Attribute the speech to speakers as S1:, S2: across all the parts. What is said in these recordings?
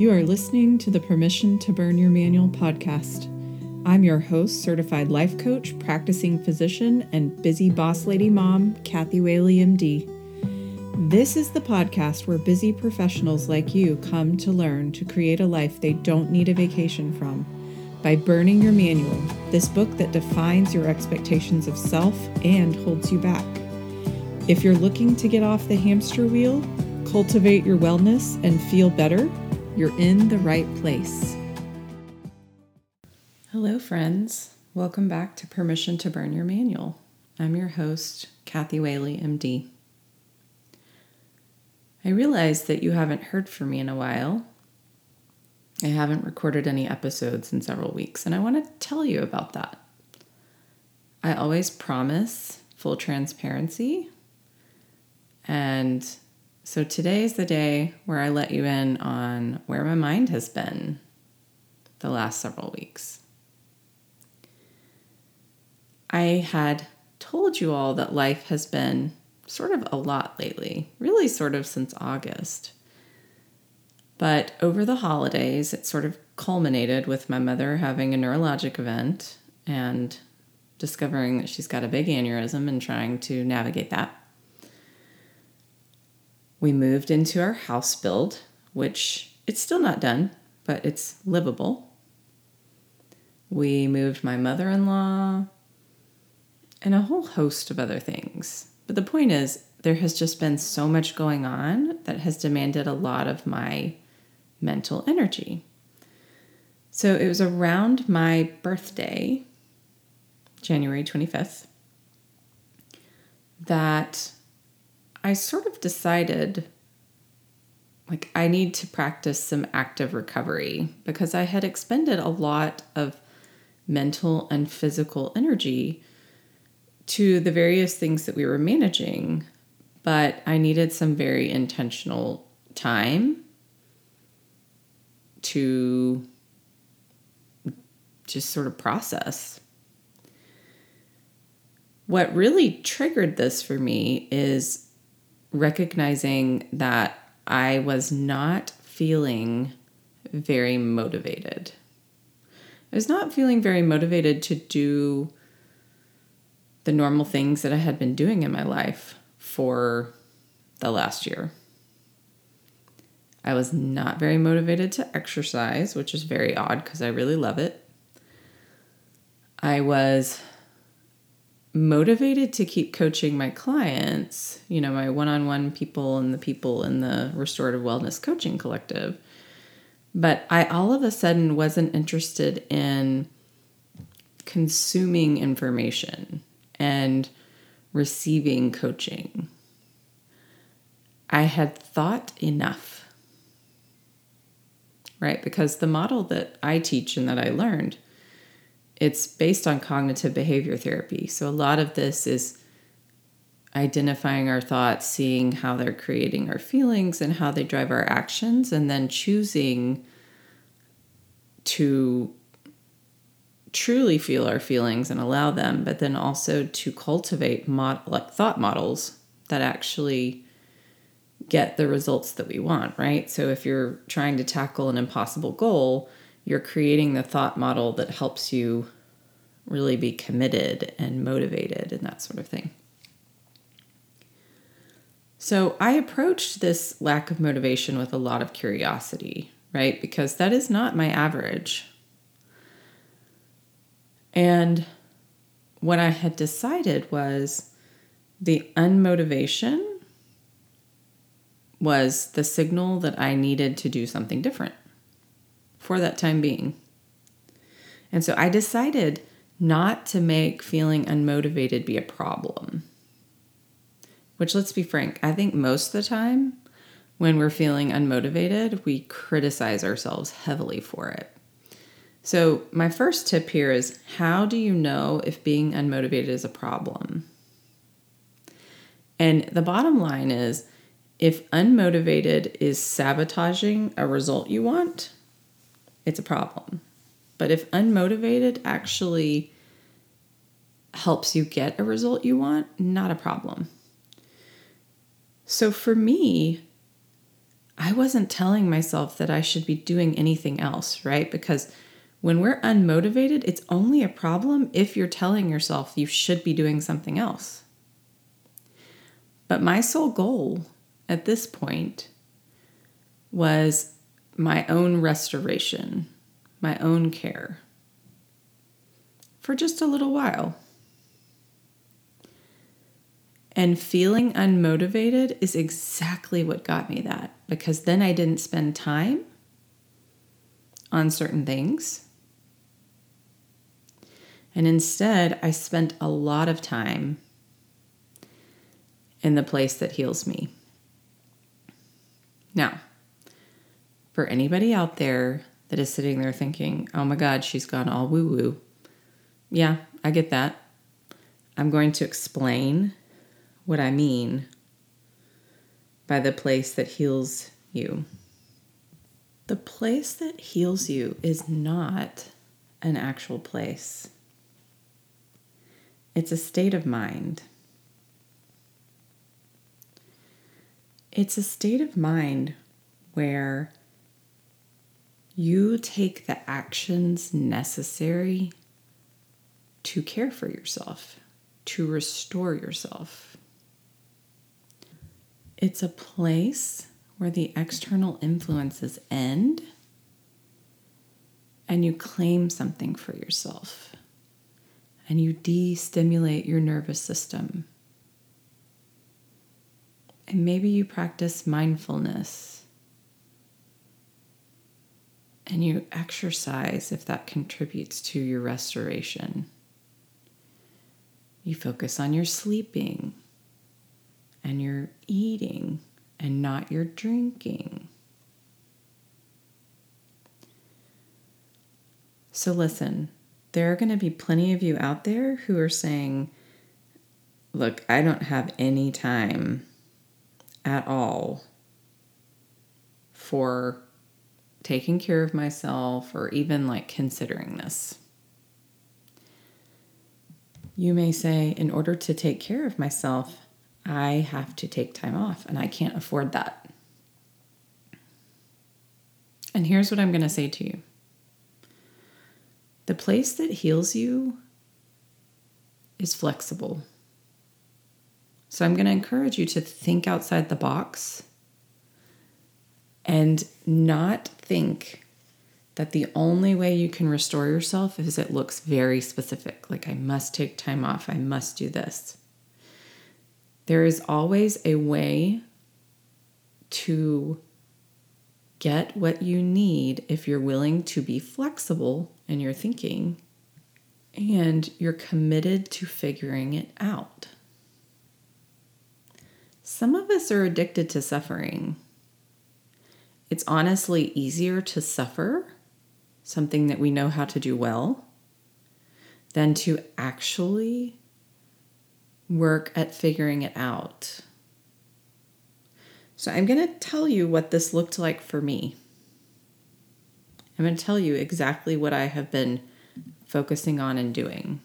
S1: You are listening to the Permission to Burn Your Manual podcast. I'm your host, certified life coach, practicing physician, and busy boss lady mom, Cathi Whaley, MD. This is the podcast where busy professionals like you come to learn to create a life they don't need a vacation from by burning your manual, this book that defines your expectations of self and holds you back. If you're looking to get off the hamster wheel, cultivate your wellness, and feel better, you're in the right place. Hello, friends. Welcome back to Permission to Burn Your Manual. I'm your host, Cathi Whaley, MD. I realize that you haven't heard from me in a while. I haven't recorded any episodes in several weeks, and I want to tell you about that. I always promise full transparency. And so today is the day where I let you in on where my mind has been the last several weeks. I had told you all that life has been sort of a lot lately, really, sort of since August. But over the holidays, it sort of culminated with my mother having a neurologic event and discovering that she's got a big aneurysm and trying to navigate that. We moved into our house build, which it's still not done, but it's livable. We moved my mother in law and a whole host of other things. But the point is, there has just been so much going on that has demanded a lot of my mental energy. So it was around my birthday, January 25th, that I sort of decided like I need to practice some active recovery because I had expended a lot of mental and physical energy to the various things that we were managing, but I needed some very intentional time to just sort of process. What really triggered this for me is recognizing that I was not feeling very motivated. I was not feeling very motivated to do the normal things that I had been doing in my life for the last year. I was not very motivated to exercise, which is very odd because I really love it. I was motivated to keep coaching my clients, you know, my one on one people and the people in the restorative wellness coaching collective. But I all of a sudden wasn't interested in consuming information and receiving coaching. I had thought enough right? Because the model that I teach and that I learned, it's based on cognitive behavior therapy. So a lot of this is identifying our thoughts, seeing how they're creating our feelings and how they drive our actions, and then choosing to truly feel our feelings and allow them, but then also to cultivate mod- like thought models that actually get the results that we want, right? So if you're trying to tackle an impossible goal, you're creating the thought model that helps you really be committed and motivated and that sort of thing. So I approached this lack of motivation with a lot of curiosity, right? Because that is not my average. And what I had decided was the unmotivation was the signal that I needed to do something different for that time being. And so I decided not to make feeling unmotivated be a problem. Which, let's be frank, I think most of the time when we're feeling unmotivated, we criticize ourselves heavily for it. So, my first tip here is how do you know if being unmotivated is a problem? And the bottom line is if unmotivated is sabotaging a result you want, it's a problem. But if unmotivated actually helps you get a result you want, not a problem. So for me, I wasn't telling myself that I should be doing anything else, right? Because when we're unmotivated, it's only a problem if you're telling yourself you should be doing something else. But my sole goal at this point was my own restoration, my own care for just a little while. And feeling unmotivated is exactly what got me that because then I didn't spend time on certain things. And instead, I spent a lot of time in the place that heals me. Now, for anybody out there that is sitting there thinking, oh my God, she's gone all woo woo. Yeah, I get that. I'm going to explain what I mean by the place that heals you. The place that heals you is not an actual place, it's a state of mind. It's a state of mind where you take the actions necessary to care for yourself, to restore yourself. It's a place where the external influences end and you claim something for yourself and you de stimulate your nervous system. And maybe you practice mindfulness and you exercise if that contributes to your restoration. You focus on your sleeping and your eating and not your drinking. So, listen, there are going to be plenty of you out there who are saying, Look, I don't have any time at all for taking care of myself or even like considering this. You may say, in order to take care of myself, I have to take time off and I can't afford that. And here's what I'm going to say to you the place that heals you is flexible. So I'm going to encourage you to think outside the box and not think that the only way you can restore yourself is it looks very specific. Like, I must take time off, I must do this. There is always a way to get what you need if you're willing to be flexible in your thinking and you're committed to figuring it out. Some of us are addicted to suffering. It's honestly easier to suffer something that we know how to do well than to actually work at figuring it out. So, I'm going to tell you what this looked like for me. I'm going to tell you exactly what I have been focusing on and doing.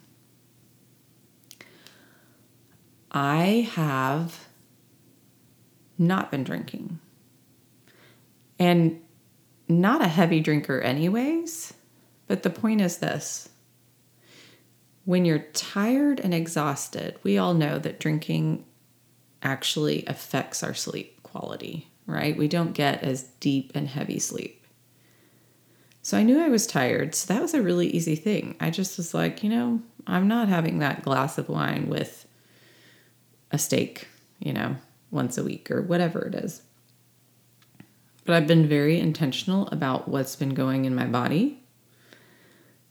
S1: I have not been drinking. And not a heavy drinker, anyways. But the point is this when you're tired and exhausted, we all know that drinking actually affects our sleep quality, right? We don't get as deep and heavy sleep. So I knew I was tired. So that was a really easy thing. I just was like, you know, I'm not having that glass of wine with a steak, you know, once a week or whatever it is. But I've been very intentional about what's been going in my body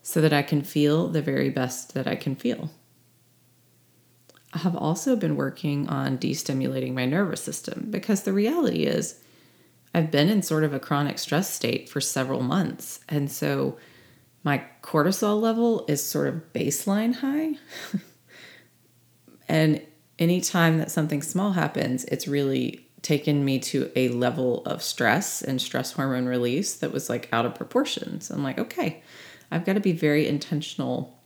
S1: so that I can feel the very best that I can feel. I have also been working on destimulating my nervous system because the reality is I've been in sort of a chronic stress state for several months. And so my cortisol level is sort of baseline high. and anytime that something small happens, it's really taken me to a level of stress and stress hormone release that was like out of proportion. So I'm like, okay, I've got to be very intentional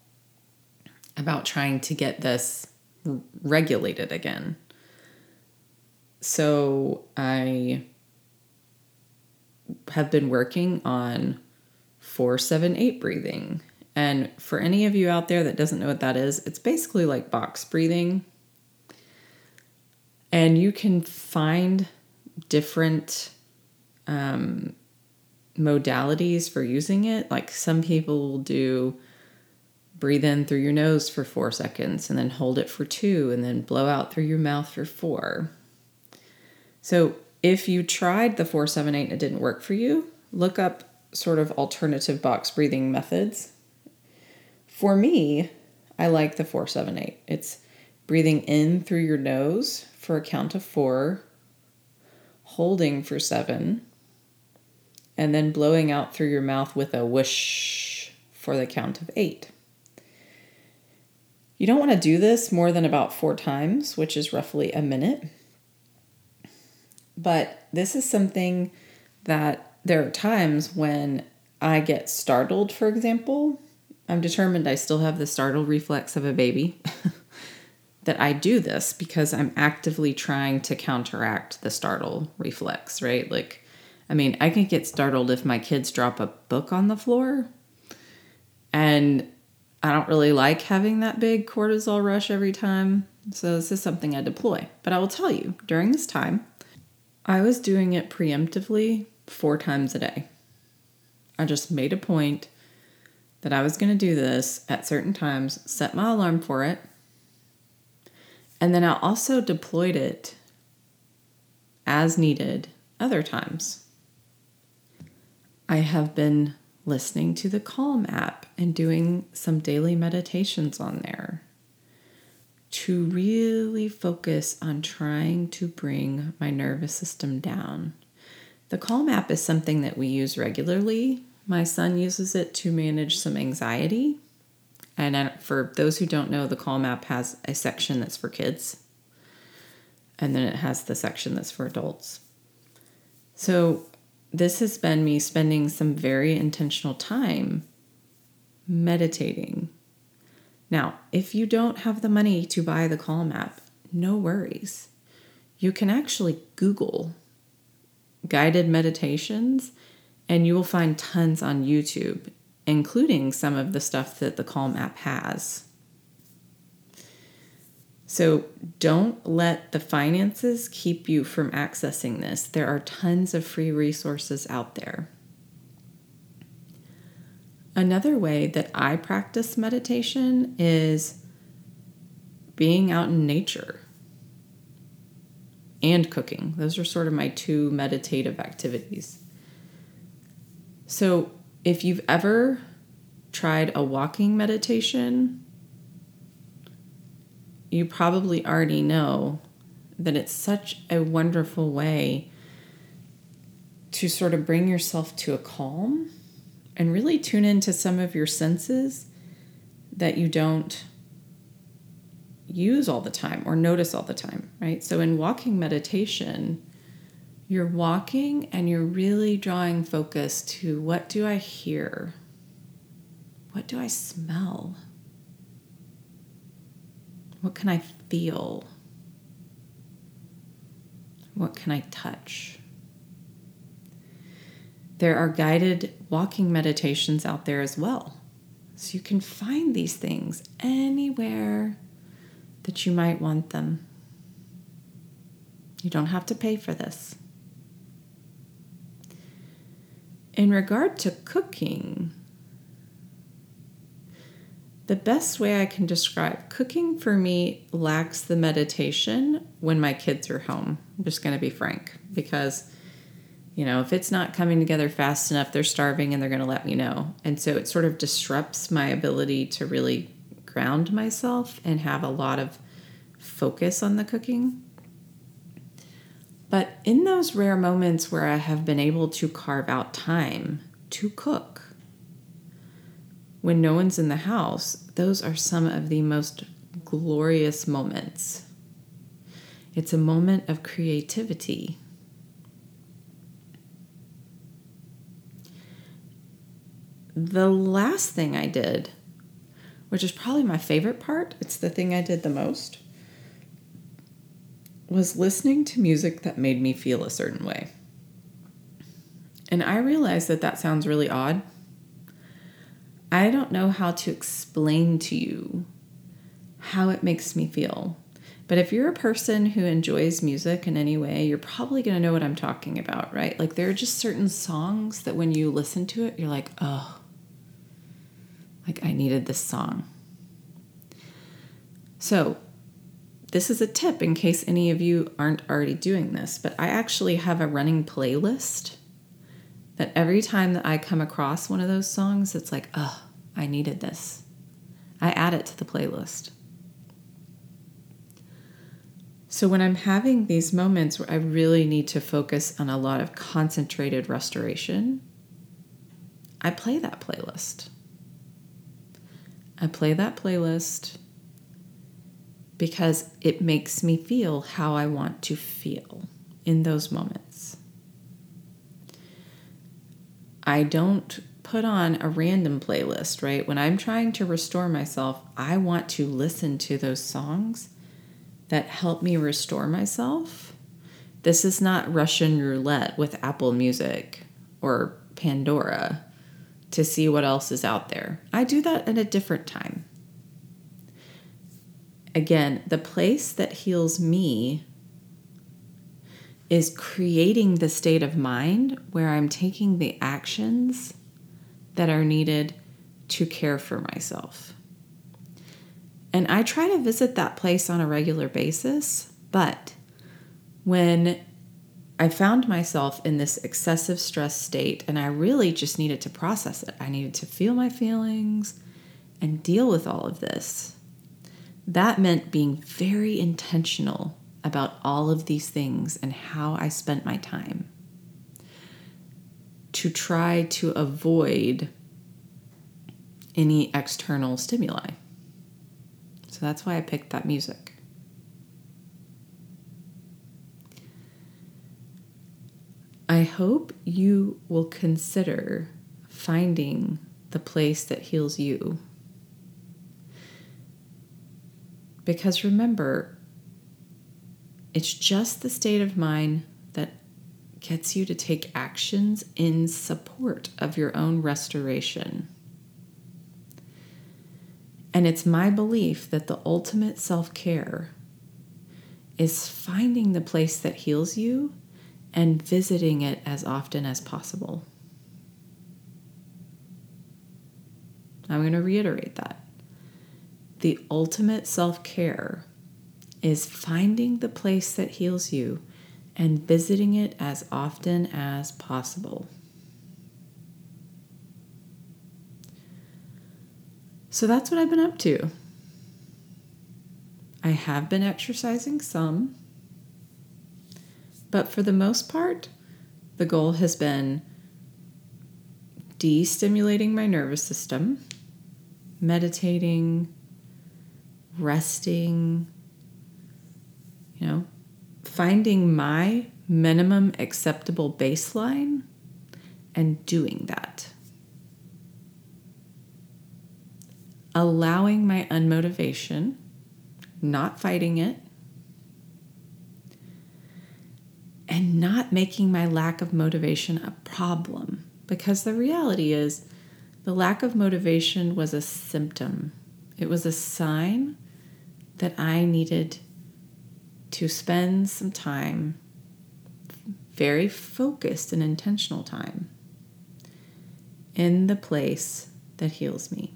S1: about trying to get this regulated again. So I have been working on 478 breathing. And for any of you out there that doesn't know what that is, it's basically like box breathing. And you can find different um, modalities for using it. Like some people will do breathe in through your nose for four seconds and then hold it for two and then blow out through your mouth for four. So if you tried the 478 and it didn't work for you, look up sort of alternative box breathing methods. For me, I like the 478. It's breathing in through your nose for a count of four, holding for seven, and then blowing out through your mouth with a whoosh for the count of eight. You don't want to do this more than about four times, which is roughly a minute. But this is something that there are times when I get startled, for example. I'm determined I still have the startle reflex of a baby. that I do this because I'm actively trying to counteract the startle reflex, right? Like, I mean, I can get startled if my kids drop a book on the floor. And I don't really like having that big cortisol rush every time. So, this is something I deploy. But I will tell you, during this time, I was doing it preemptively four times a day. I just made a point that I was going to do this at certain times, set my alarm for it, and then I also deployed it as needed other times. I have been listening to the Calm app and doing some daily meditations on there to really focus on trying to bring my nervous system down. The Calm app is something that we use regularly. My son uses it to manage some anxiety. And for those who don't know, the Calm app has a section that's for kids, and then it has the section that's for adults. So, this has been me spending some very intentional time meditating now, if you don't have the money to buy the Calm app, no worries. You can actually Google guided meditations and you will find tons on YouTube, including some of the stuff that the Calm app has. So don't let the finances keep you from accessing this. There are tons of free resources out there. Another way that I practice meditation is being out in nature and cooking. Those are sort of my two meditative activities. So, if you've ever tried a walking meditation, you probably already know that it's such a wonderful way to sort of bring yourself to a calm and really tune into some of your senses that you don't use all the time or notice all the time, right? So in walking meditation, you're walking and you're really drawing focus to what do I hear? What do I smell? What can I feel? What can I touch? There are guided walking meditations out there as well. So you can find these things anywhere that you might want them. You don't have to pay for this. In regard to cooking, the best way I can describe cooking for me lacks the meditation when my kids are home. I'm just going to be frank because you know, if it's not coming together fast enough, they're starving and they're going to let me know. And so it sort of disrupts my ability to really ground myself and have a lot of focus on the cooking. But in those rare moments where I have been able to carve out time to cook, when no one's in the house, those are some of the most glorious moments. It's a moment of creativity The last thing I did, which is probably my favorite part, it's the thing I did the most, was listening to music that made me feel a certain way. And I realize that that sounds really odd. I don't know how to explain to you how it makes me feel. But if you're a person who enjoys music in any way, you're probably going to know what I'm talking about, right? Like there are just certain songs that when you listen to it, you're like, oh, like I needed this song. So, this is a tip in case any of you aren't already doing this, but I actually have a running playlist that every time that I come across one of those songs, it's like, oh, I needed this. I add it to the playlist. So, when I'm having these moments where I really need to focus on a lot of concentrated restoration, I play that playlist. I play that playlist because it makes me feel how I want to feel in those moments. I don't put on a random playlist, right? When I'm trying to restore myself, I want to listen to those songs that help me restore myself. This is not Russian roulette with Apple Music or Pandora to see what else is out there. I do that at a different time. Again, the place that heals me is creating the state of mind where I'm taking the actions that are needed to care for myself. And I try to visit that place on a regular basis, but when I found myself in this excessive stress state and I really just needed to process it, I needed to feel my feelings and deal with all of this. That meant being very intentional about all of these things and how I spent my time to try to avoid any external stimuli. So that's why I picked that music. I hope you will consider finding the place that heals you Because remember, it's just the state of mind that gets you to take actions in support of your own restoration. And it's my belief that the ultimate self care is finding the place that heals you and visiting it as often as possible. I'm going to reiterate that the ultimate self care is finding the place that heals you and visiting it as often as possible. So that's what I've been up to. I have been exercising some, but for the most part, the goal has been de-stimulating my nervous system, meditating, resting, you know, finding my minimum acceptable baseline and doing that. Allowing my unmotivation, not fighting it, and not making my lack of motivation a problem. Because the reality is, the lack of motivation was a symptom, it was a sign that I needed to spend some time, very focused and intentional time, in the place that heals me.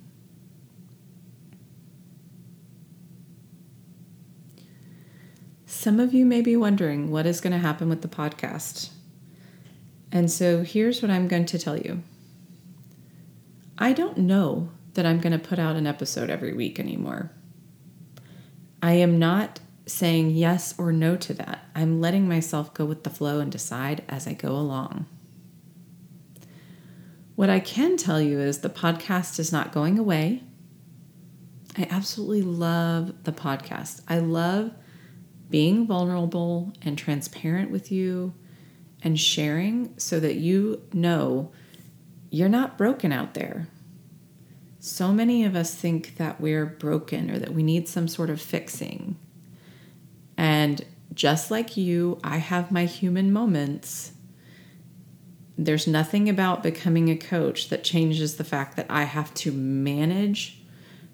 S1: Some of you may be wondering what is going to happen with the podcast. And so here's what I'm going to tell you I don't know that I'm going to put out an episode every week anymore. I am not saying yes or no to that. I'm letting myself go with the flow and decide as I go along. What I can tell you is the podcast is not going away. I absolutely love the podcast. I love being vulnerable and transparent with you and sharing so that you know you're not broken out there. So many of us think that we're broken or that we need some sort of fixing. And just like you, I have my human moments. there's nothing about becoming a coach that changes the fact that I have to manage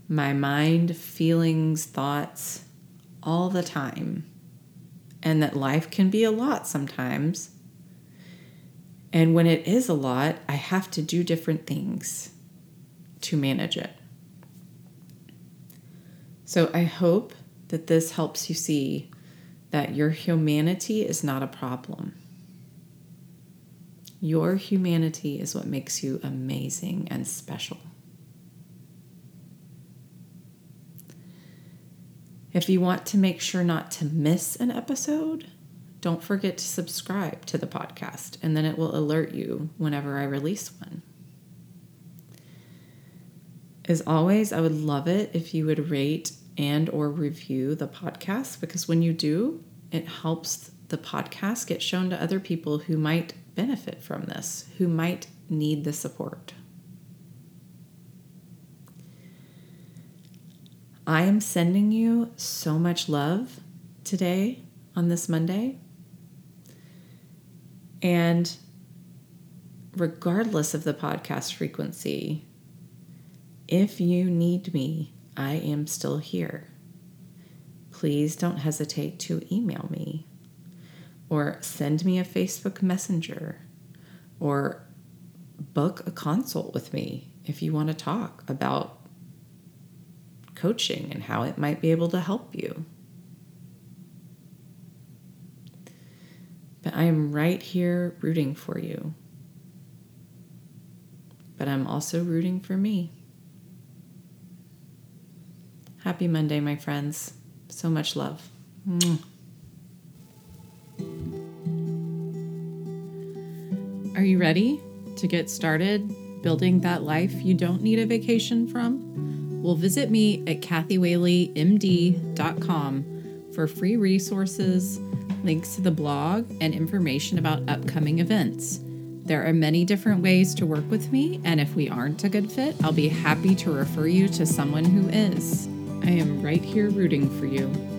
S1: my mind, feelings, thoughts all the time. And that life can be a lot sometimes. And when it is a lot, I have to do different things to manage it. So I hope that this helps you see that your humanity is not a problem. Your humanity is what makes you amazing and special. If you want to make sure not to miss an episode, don't forget to subscribe to the podcast, and then it will alert you whenever I release one. As always, I would love it if you would rate and or review the podcast because when you do, it helps the podcast get shown to other people who might benefit from this, who might need the support. I am sending you so much love today on this Monday. And regardless of the podcast frequency, if you need me, I am still here. Please don't hesitate to email me or send me a Facebook Messenger or book a consult with me if you want to talk about coaching and how it might be able to help you. But I am right here rooting for you. But I'm also rooting for me. Happy Monday, my friends. So much love. Are you ready to get started building that life you don't need a vacation from? Well, visit me at cathiwhaleymd.com for free resources, links to the blog, and information about upcoming events. There are many different ways to work with me, and if we aren't a good fit, I'll be happy to refer you to someone who is. I am right here rooting for you.